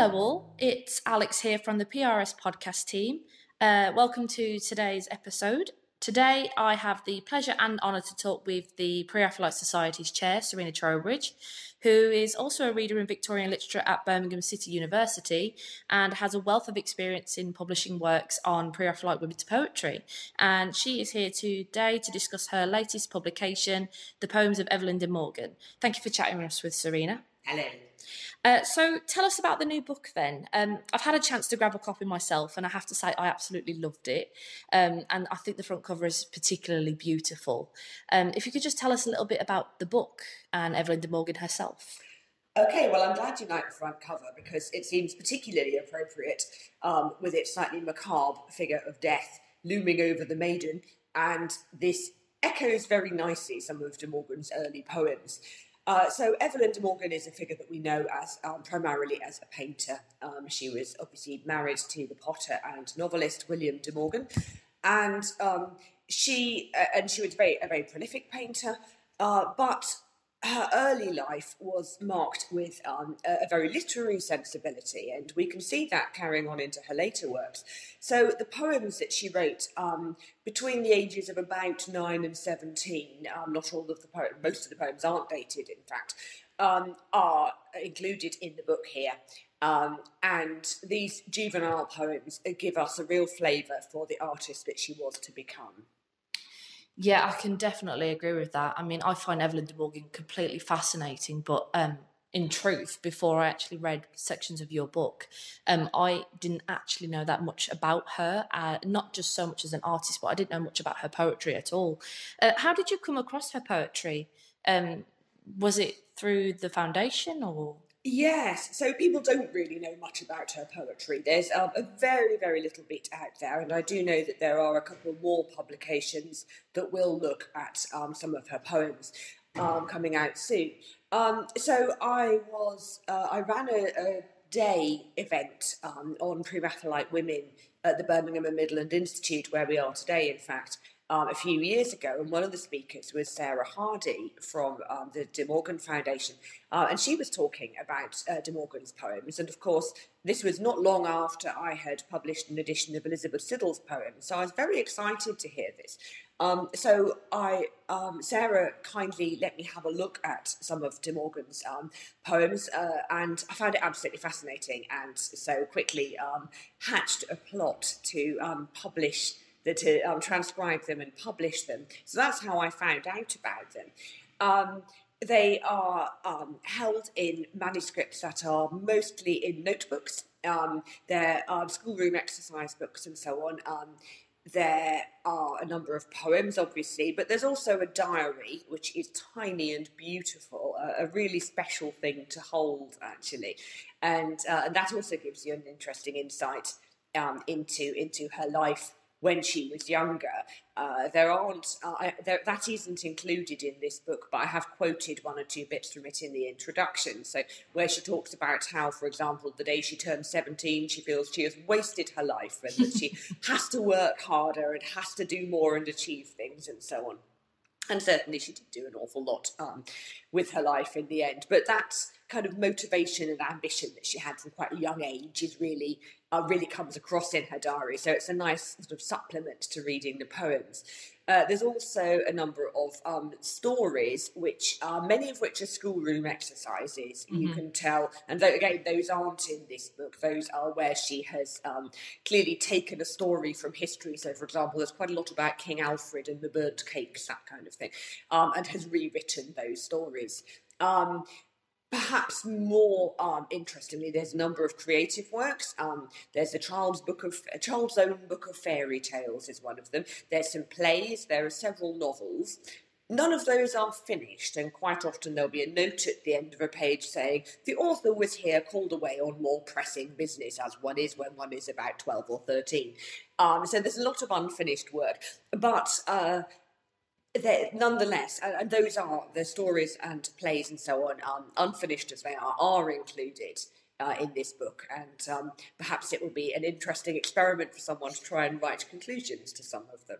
Hello, all. It's Alex here from the PRS podcast team. Uh, welcome to today's episode. Today, I have the pleasure and honour to talk with the Pre Raphaelite Society's chair, Serena Trowbridge, who is also a reader in Victorian literature at Birmingham City University and has a wealth of experience in publishing works on Pre Raphaelite women's poetry. And she is here today to discuss her latest publication, The Poems of Evelyn de Morgan. Thank you for chatting with us with Serena. Hello. Uh, so tell us about the new book then. Um, I've had a chance to grab a copy myself, and I have to say I absolutely loved it. Um, and I think the front cover is particularly beautiful. Um, if you could just tell us a little bit about the book and Evelyn de Morgan herself. Okay, well, I'm glad you like the front cover because it seems particularly appropriate um, with its slightly macabre figure of death looming over the maiden, and this echoes very nicely some of de Morgan's early poems. Uh, so Evelyn de Morgan is a figure that we know as um, primarily as a painter. Um, she was obviously married to the potter and novelist William de Morgan, and um, she uh, and she was very a very prolific painter. Uh, but her early life was marked with um, a, very literary sensibility, and we can see that carrying on into her later works. So, the poems that she wrote um, between the ages of about nine and seventeen, um, not all of the poems, most of the poems aren't dated, in fact, um, are included in the book here. Um, and these juvenile poems give us a real flavour for the artist that she was to become. Yeah, I can definitely agree with that. I mean, I find Evelyn de Morgan completely fascinating, but um, in truth, before I actually read sections of your book, um, I didn't actually know that much about her, uh, not just so much as an artist, but I didn't know much about her poetry at all. Uh, how did you come across her poetry? Um, was it through the foundation or? Yes, so people don't really know much about her poetry. There's um, a very, very little bit out there, and I do know that there are a couple more publications that will look at um, some of her poems um, coming out soon. Um, so I was, uh, I ran a, a day event um, on pre-Raphaelite women at the Birmingham and Midland Institute, where we are today, in fact um, a few years ago, and one of the speakers was Sarah Hardy from um, the De Morgan Foundation, uh, and she was talking about uh, De Morgan's poems. And of course, this was not long after I had published an edition of Elizabeth Siddal's poems, so I was very excited to hear this. Um, so I, um, Sarah kindly let me have a look at some of De Morgan's um, poems, uh, and I found it absolutely fascinating, and so quickly um, hatched a plot to um, publish to um, transcribe them and publish them. So that's how I found out about them. Um, they are um, held in manuscripts that are mostly in notebooks. Um, there are schoolroom exercise books and so on. Um, there are a number of poems, obviously, but there's also a diary, which is tiny and beautiful, a, a really special thing to hold, actually. And, uh, and that also gives you an interesting insight um, into, into her life when she was younger. Uh, there aren't uh, there, that isn't included in this book, but I have quoted one or two bits from it in the introduction. So where she talks about how, for example, the day she turned seventeen, she feels she has wasted her life and that she has to work harder and has to do more and achieve things and so on. And certainly she did do an awful lot um, with her life in the end. But that kind of motivation and ambition that she had from quite a young age is really uh, really comes across in her diary. So it's a nice sort of supplement to reading the poems. Uh, there's also a number of um, stories, which are many of which are schoolroom exercises. Mm-hmm. You can tell, and th- again, those aren't in this book. Those are where she has um, clearly taken a story from history. So, for example, there's quite a lot about King Alfred and the burnt cakes, that kind of thing, um, and has rewritten those stories. Um, perhaps more um, interestingly, there's a number of creative works. Um, there's a child's book of a child's own book of fairy tales is one of them. There's some plays. There are several novels. None of those are finished, and quite often there'll be a note at the end of a page saying, The author was here called away on more pressing business, as one is when one is about 12 or 13. Um, so there's a lot of unfinished work. But uh, nonetheless, and, and, those are the stories and plays and so on, um, unfinished as they are, are included. Uh, in this book, and um, perhaps it will be an interesting experiment for someone to try and write conclusions to some of them.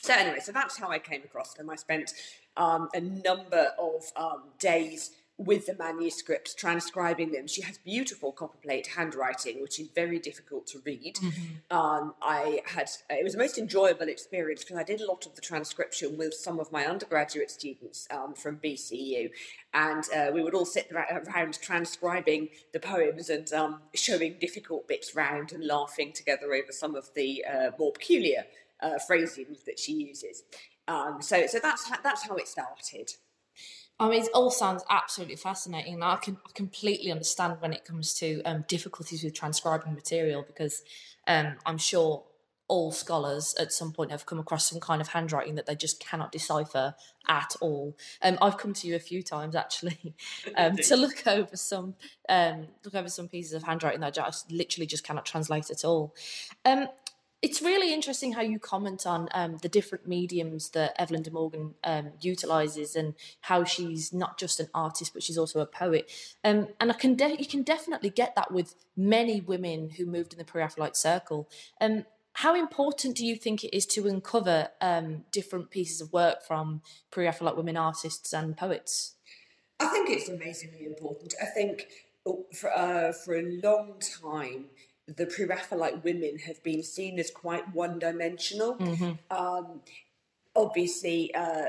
So, anyway, so that's how I came across them. I spent um, a number of um, days with the manuscripts, transcribing them. She has beautiful copperplate handwriting, which is very difficult to read. Mm-hmm. Um, I had it was a most enjoyable experience because I did a lot of the transcription with some of my undergraduate students um, from BCU, and uh, we would all sit around transcribing the poems and um, showing difficult bits round and laughing together over some of the uh, more peculiar uh, phrasings that she uses. Um, so, so that's that's how it started. I mean, it all sounds absolutely fascinating. I can I completely understand when it comes to um, difficulties with transcribing material because um, I'm sure all scholars at some point have come across some kind of handwriting that they just cannot decipher at all. Um, I've come to you a few times actually um, to look over some um, look over some pieces of handwriting that I just literally just cannot translate at all. It's really interesting how you comment on um, the different mediums that Evelyn de Morgan um, utilizes and how she's not just an artist but she's also a poet. Um, and I can de- you can definitely get that with many women who moved in the pre-Raphaelite circle. Um, how important do you think it is to uncover um, different pieces of work from pre-Raphaelite women artists and poets? I think it's amazingly important. I think for uh, for a long time the pre-Raphaelite women have been seen as quite one-dimensional. Mm-hmm. Um, obviously, uh,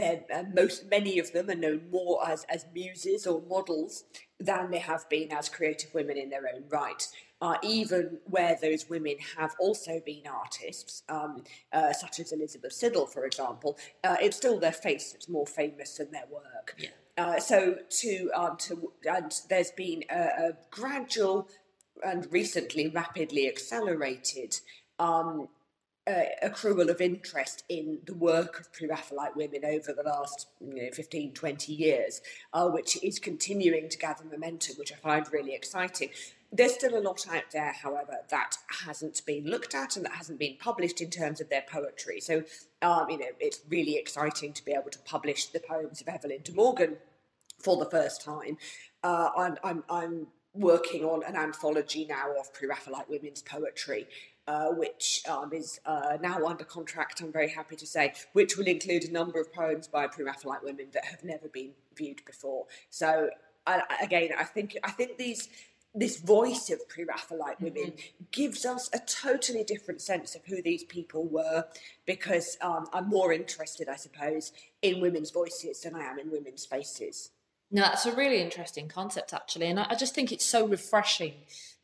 uh, most many of them are known more as as muses or models than they have been as creative women in their own right. Uh, even where those women have also been artists, um, uh, such as Elizabeth Siddal, for example, uh, it's still their face that's more famous than their work. Yeah. Uh, so to um, to and there's been a, a gradual and recently rapidly accelerated um, uh, accrual of interest in the work of pre-Raphaelite women over the last you know, 15, 20 years, uh, which is continuing to gather momentum, which I find really exciting. There's still a lot out there, however, that hasn't been looked at and that hasn't been published in terms of their poetry. So, um, you know, it's really exciting to be able to publish the poems of Evelyn de Morgan for the first time. Uh, I'm, I'm, I'm working on an anthology now of pre-Raphaelite women's poetry, uh, which um, is uh, now under contract. I'm very happy to say, which will include a number of poems by pre-Raphaelite women that have never been viewed before. So uh, again, I think I think these this voice of pre-Raphaelite women mm-hmm. gives us a totally different sense of who these people were, because um, I'm more interested, I suppose, in women's voices than I am in women's faces. No, that's a really interesting concept, actually. And I, I just think it's so refreshing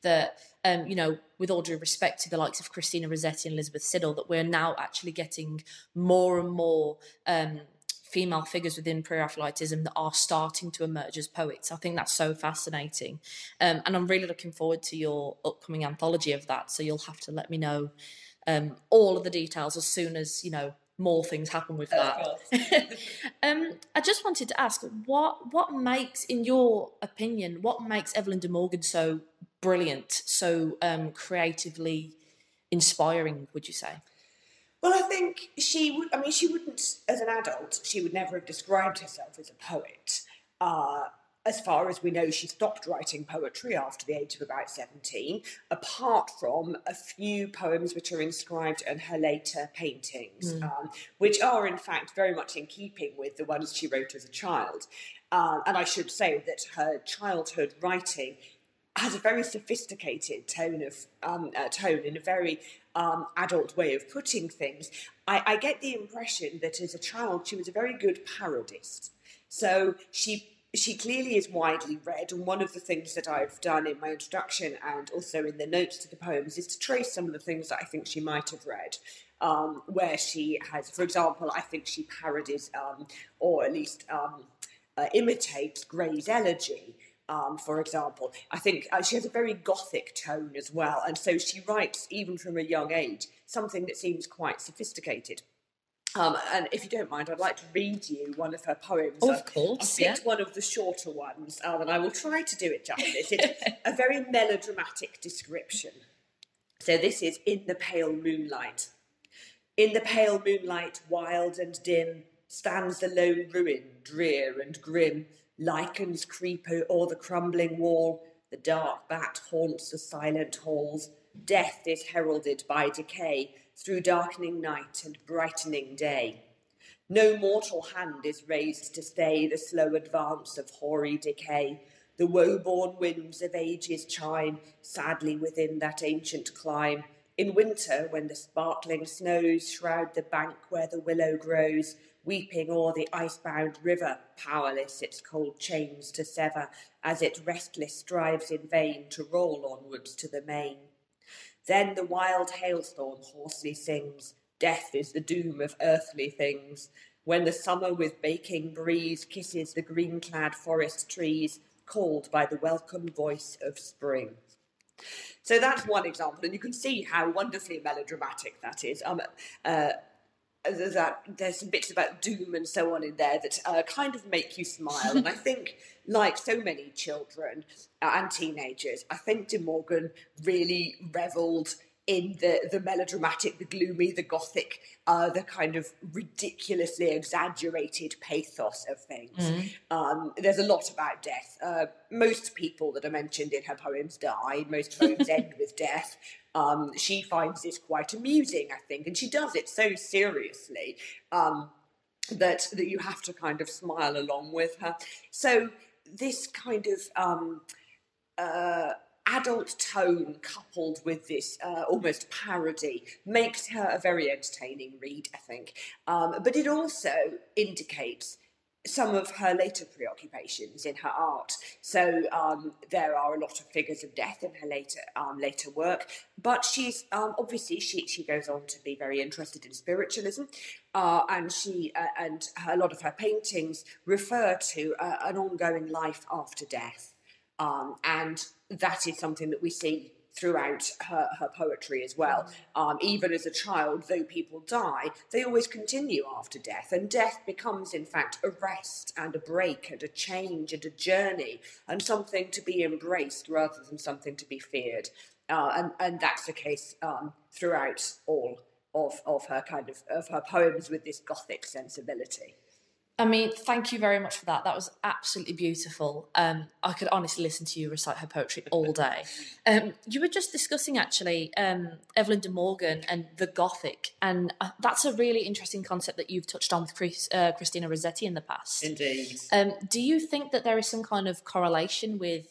that, um, you know, with all due respect to the likes of Christina Rossetti and Elizabeth Siddal, that we're now actually getting more and more um, female figures within pre-Raphaelitism that are starting to emerge as poets. I think that's so fascinating. Um, and I'm really looking forward to your upcoming anthology of that. So you'll have to let me know um, all of the details as soon as, you know, more things happen with that. um, I just wanted to ask what what makes, in your opinion, what makes Evelyn de Morgan so brilliant, so um, creatively inspiring? Would you say? Well, I think she would. I mean, she wouldn't, as an adult, she would never have described herself as a poet. Uh, as far as we know, she stopped writing poetry after the age of about 17, apart from a few poems which are inscribed in her later paintings, mm. um, which are in fact very much in keeping with the ones she wrote as a child. Uh, and I should say that her childhood writing has a very sophisticated tone of um, uh, tone in a very um, adult way of putting things. I, I get the impression that as a child she was a very good parodist. So she she clearly is widely read, and one of the things that I've done in my introduction and also in the notes to the poems is to trace some of the things that I think she might have read. Um, where she has, for example, I think she parodies um, or at least um, uh, imitates Gray's Elegy. Um, for example, I think uh, she has a very gothic tone as well, and so she writes even from a young age something that seems quite sophisticated. Um, and if you don't mind, I'd like to read you one of her poems. Of course, I picked yeah. one of the shorter ones, um, and I will try to do it justice. It's a very melodramatic description. So this is in the pale moonlight. In the pale moonlight, wild and dim, stands the lone ruin, drear and grim. Lichens creep o'er the crumbling wall. The dark bat haunts the silent halls. Death is heralded by decay through darkening night and brightening day. No mortal hand is raised to stay the slow advance of hoary decay. The woe-born winds of ages chime sadly within that ancient clime. In winter, when the sparkling snows shroud the bank where the willow grows, weeping o'er the ice-bound river, powerless its cold chains to sever, as it restless strives in vain to roll onwards to the main. Then the wild hailstorm hoarsely sings, Death is the doom of earthly things. When the summer with baking breeze kisses the green-clad forest trees, called by the welcome voice of spring. So that's one example, and you can see how wonderfully melodramatic that is. Um, uh, that there's some bits about doom and so on in there that uh, kind of make you smile. And i think like so many children uh, and teenagers i think de morgan really reveled in the the melodramatic the gloomy the gothic uh, the kind of ridiculously exaggerated pathos of things mm. um, there's a lot about death uh, most people that are mentioned in her poems die most poems end with death um, she finds this quite amusing, I think, and she does it so seriously um, that that you have to kind of smile along with her. So this kind of um, uh, adult tone coupled with this uh, almost parody makes her a very entertaining read, I think. Um, but it also indicates some of her later preoccupations in her art. So um, there are a lot of figures of death in her later um, later work, but she's um, obviously she she goes on to be very interested in spiritualism, uh, and she uh, and a lot of her paintings refer to uh, an ongoing life after death, um, and that is something that we see throughout her, her poetry as well. Um, even as a child, though people die, they always continue after death, and death becomes, in fact, a rest and a break and a change and a journey and something to be embraced rather than something to be feared. Uh, and, and that's the case um, throughout all of, of her kind of of her poems with this gothic sensibility. I mean, thank you very much for that. That was absolutely beautiful. Um, I could honestly listen to you recite her poetry all day. Um, you were just discussing actually um, Evelyn de Morgan and the Gothic, and uh, that's a really interesting concept that you've touched on with Chris, uh, Christina Rossetti in the past. Indeed. Um, do you think that there is some kind of correlation with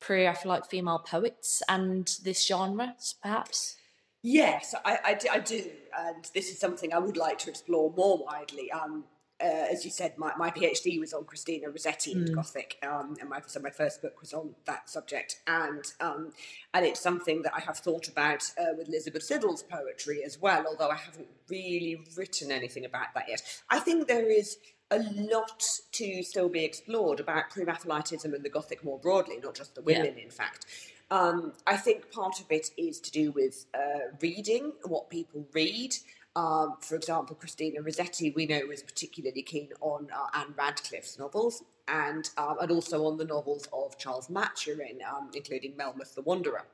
pre-Raphaelite female poets and this genre, perhaps? Yes, I, I, I, do, and this is something I would like to explore more widely. Um, uh, as you said, my, my PhD was on Christina Rossetti and mm. Gothic, um, and my, so my first book was on that subject, and um, and it's something that I have thought about uh, with Elizabeth Siddal's poetry as well, although I haven't really written anything about that yet. I think there is a lot to still be explored about pre-Raphaelitism and the Gothic more broadly, not just the women, yeah. in fact. Um, I think part of it is to do with uh, reading, what people read. Um, for example, Christina Rossetti, we know, was particularly keen on uh, Ann Radcliffe's novels and, um, and also on the novels of Charles Maturin, um, including Melmoth the Wanderer.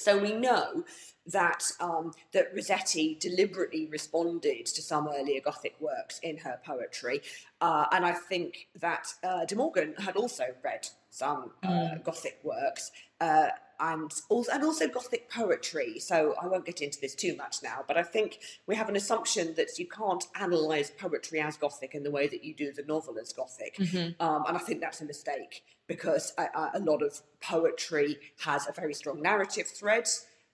So we know that um, that Rossetti deliberately responded to some earlier Gothic works in her poetry, uh, and I think that uh, De Morgan had also read some uh, mm. Gothic works. Uh, and also, and also Gothic poetry. So I won't get into this too much now, but I think we have an assumption that you can't analyse poetry as Gothic in the way that you do the novel as Gothic, mm-hmm. um, and I think that's a mistake because a, a lot of poetry has a very strong narrative thread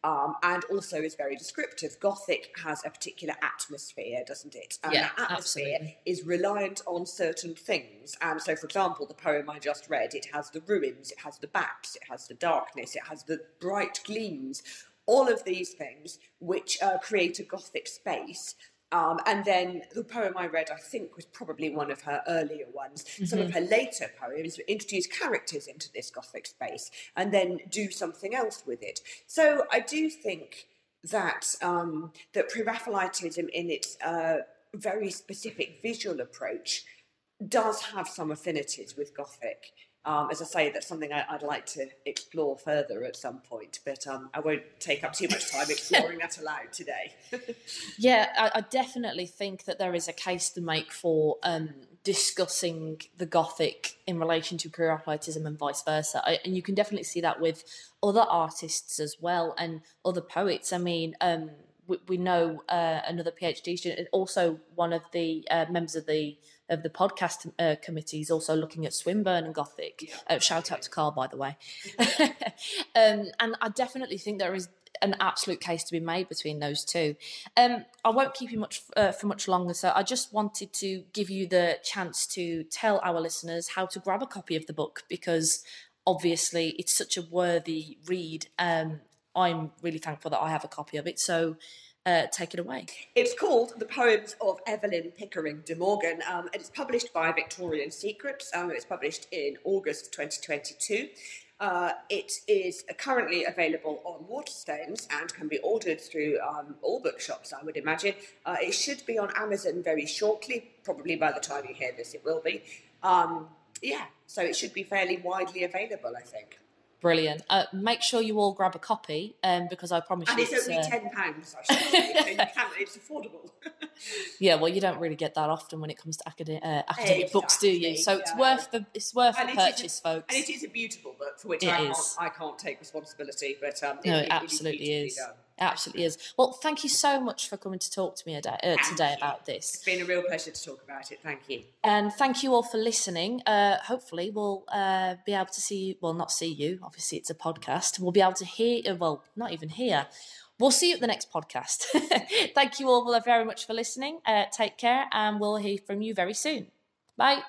um, and also is very descriptive. Gothic has a particular atmosphere, doesn't it? And yeah, that atmosphere absolutely. is reliant on certain things. And so, for example, the poem I just read, it has the ruins, it has the bats, it has the darkness, it has the bright gleams. All of these things which uh, create a Gothic space um, and then the poem I read, I think, was probably one of her earlier ones. Mm-hmm. Some of mm-hmm. her later poems introduce characters into this Gothic space and then do something else with it. So I do think that um, that Pre-Raphaelitism, in its uh, very specific visual approach, does have some affinities with Gothic. Um, as I say, that's something I, would like to explore further at some point, but um, I won't take up too much time exploring that aloud today. yeah, I, I, definitely think that there is a case to make for um, discussing the Gothic in relation to pre-Raphaelitism and vice versa. I, and you can definitely see that with other artists as well and other poets. I mean, um, we, we know uh, another PhD student, and also one of the uh, members of the of the podcast uh, committee is also looking at Swinburne and Gothic. Uh, shout out to Carl, by the way. um, and I definitely think there is an absolute case to be made between those two. Um, I won't keep you much uh, for much longer, so I just wanted to give you the chance to tell our listeners how to grab a copy of the book because obviously it's such a worthy read. Um, I'm really thankful that I have a copy of it. So uh, take it away. It's called The Poems of Evelyn Pickering de Morgan, um, and it's published by Victorian Secrets. Um, it's published in August 2022. Uh, it is currently available on Waterstones and can be ordered through um, all bookshops, I would imagine. Uh, it should be on Amazon very shortly, probably by the time you hear this, it will be. Um, yeah, so it should be fairly widely available, I think. Brilliant. Uh, make sure you all grab a copy um, because I promise And you. it's only uh, £10, I should say, so you can, it's affordable. Yeah, well, you don't really get that often when it comes to acad- uh, academic books, do you? Exactly, So it's worth the it's worth And the it is a- purchase, folks. And it is a beautiful book for which I, can't. I can't take responsibility, but um, No, it, it it absolutely is. done. Absolutely is. Well, thank you so much for coming to talk to me today, uh, today about this. It's been a real pleasure to talk about it. Thank you. And thank you all for listening. Uh, hopefully, we'll uh, be able to see you. Well, not see you. Obviously, it's a podcast. We'll be able to hear. uh, Well, not even hear. We'll see you at the next podcast. thank you all very much for listening. Uh, take care, and we'll hear from you very soon. Bye.